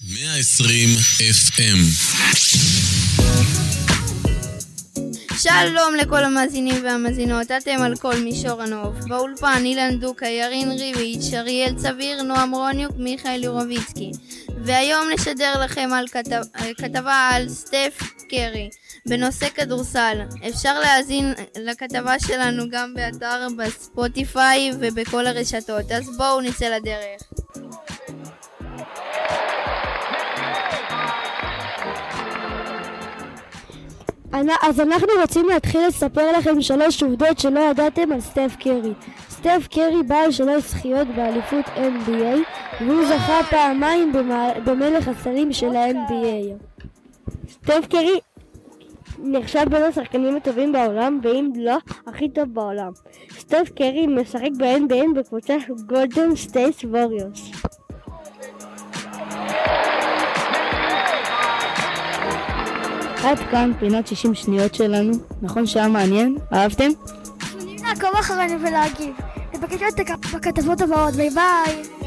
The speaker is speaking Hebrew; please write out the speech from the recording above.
120 FM שלום לכל המאזינים והמאזינות, אתם על כל מישור הנוף. באולפן אילן דוקה, ירין ריביץ', אריאל צביר, נועם רוניוק, מיכאל יורוביצקי. והיום נשדר לכם על כתב... כתבה על סטף קרי בנושא כדורסל. אפשר להאזין לכתבה שלנו גם באתר, בספוטיפיי ובכל הרשתות. אז בואו נצא לדרך. אז אנחנו רוצים להתחיל לספר לכם שלוש עובדות שלא ידעתם על סטף קרי. סטף קרי בעל שלוש זכיות באליפות NBA והוא זכה פעמיים במלך העשרים של ה-NBA. סטף קרי נחשב בין השחקנים הטובים בעולם, ואם לא, הכי טוב בעולם. סטף קרי משחק ב-NBA בקבוצת גולדן סטייט ווריורס. עד כאן פינת 60 שניות שלנו. נכון שהיה מעניין? אהבתם? מוזמנים לעקוב אחרינו ולהגיב. נפגש בכתבות הבאות, ביי ביי.